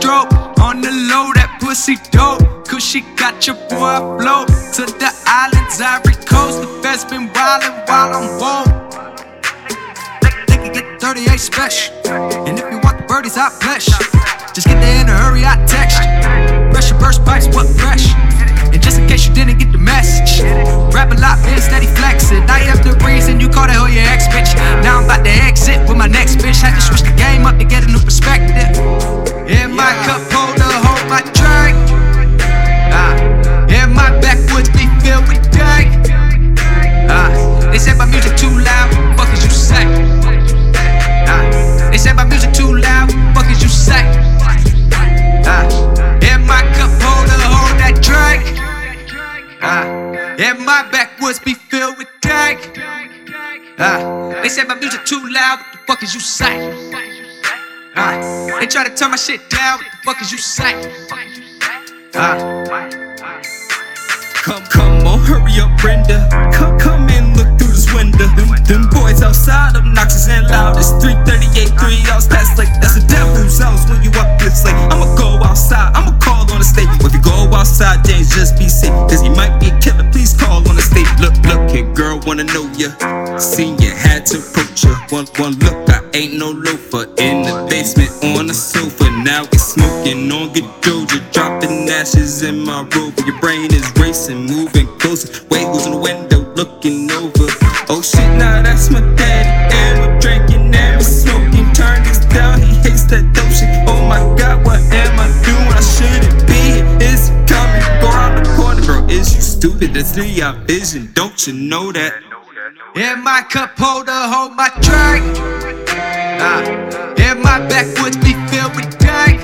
stroke on the low, that pussy dope. Cause she got your boy flow to the islands, Ivory Coast. The best been wildin' while I'm woke. They can get 38 special. And if you want the birdies, I bless. Just get there in a hurry, I text you. Pressure burst pipes, what fresh? And just in case you didn't get the message, rap a lot, been steady flexing. I am the reason you call that hoe oh, your ex bitch. Now I'm about to exit with my next bitch. Had to switch the game up to get a new perspective. My music too loud. What the Fuck is you say? Ah, in my cup holder, hold that drink. Ah, in my backwoods be filled with dank. Ah, they said my music too loud. What the fuck is you say? Ah, they try to turn my shit down. What the fuck is you say? Ah. Come, come on, hurry up, Brenda. Come, come and look through this window. Them, them boys outside, obnoxious and loud. It's 338, that's the devil's house when you up this late. I'ma go outside, I'ma call on the state. If you go outside, James, just be safe. Cause he might be a killer, please call on the state. Look, look here, girl, wanna know ya. Seen ya, had to approach ya. One, one look, I ain't no loafer. In the basement on the sofa. Now we smoking on good doja. Dropping ashes in my robe. Your brain is racing, moving closer. Wait, who's in the window looking over? Oh shit, now that's my daddy. Stupid? That's three eye vision. Don't you know that? In my cup holder, hold my drink. Ah, in my backwoods be filled with dank.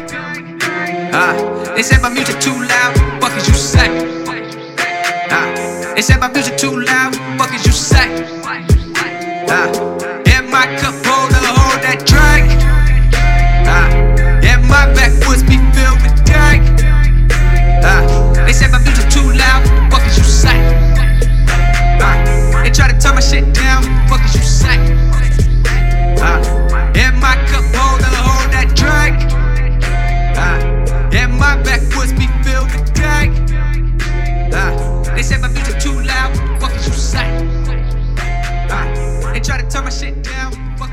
Ah, they said my music too loud. Fuck is you say? Ah, they said my music too loud. Fuck is you say? Ah, Fuck you say? Ah, in my cup holder, hold that drink. Ah, in my backwoods be filled with dank. Ah, they said my music too loud. Fuck is you say? Ah, they try to turn my shit down. Fuck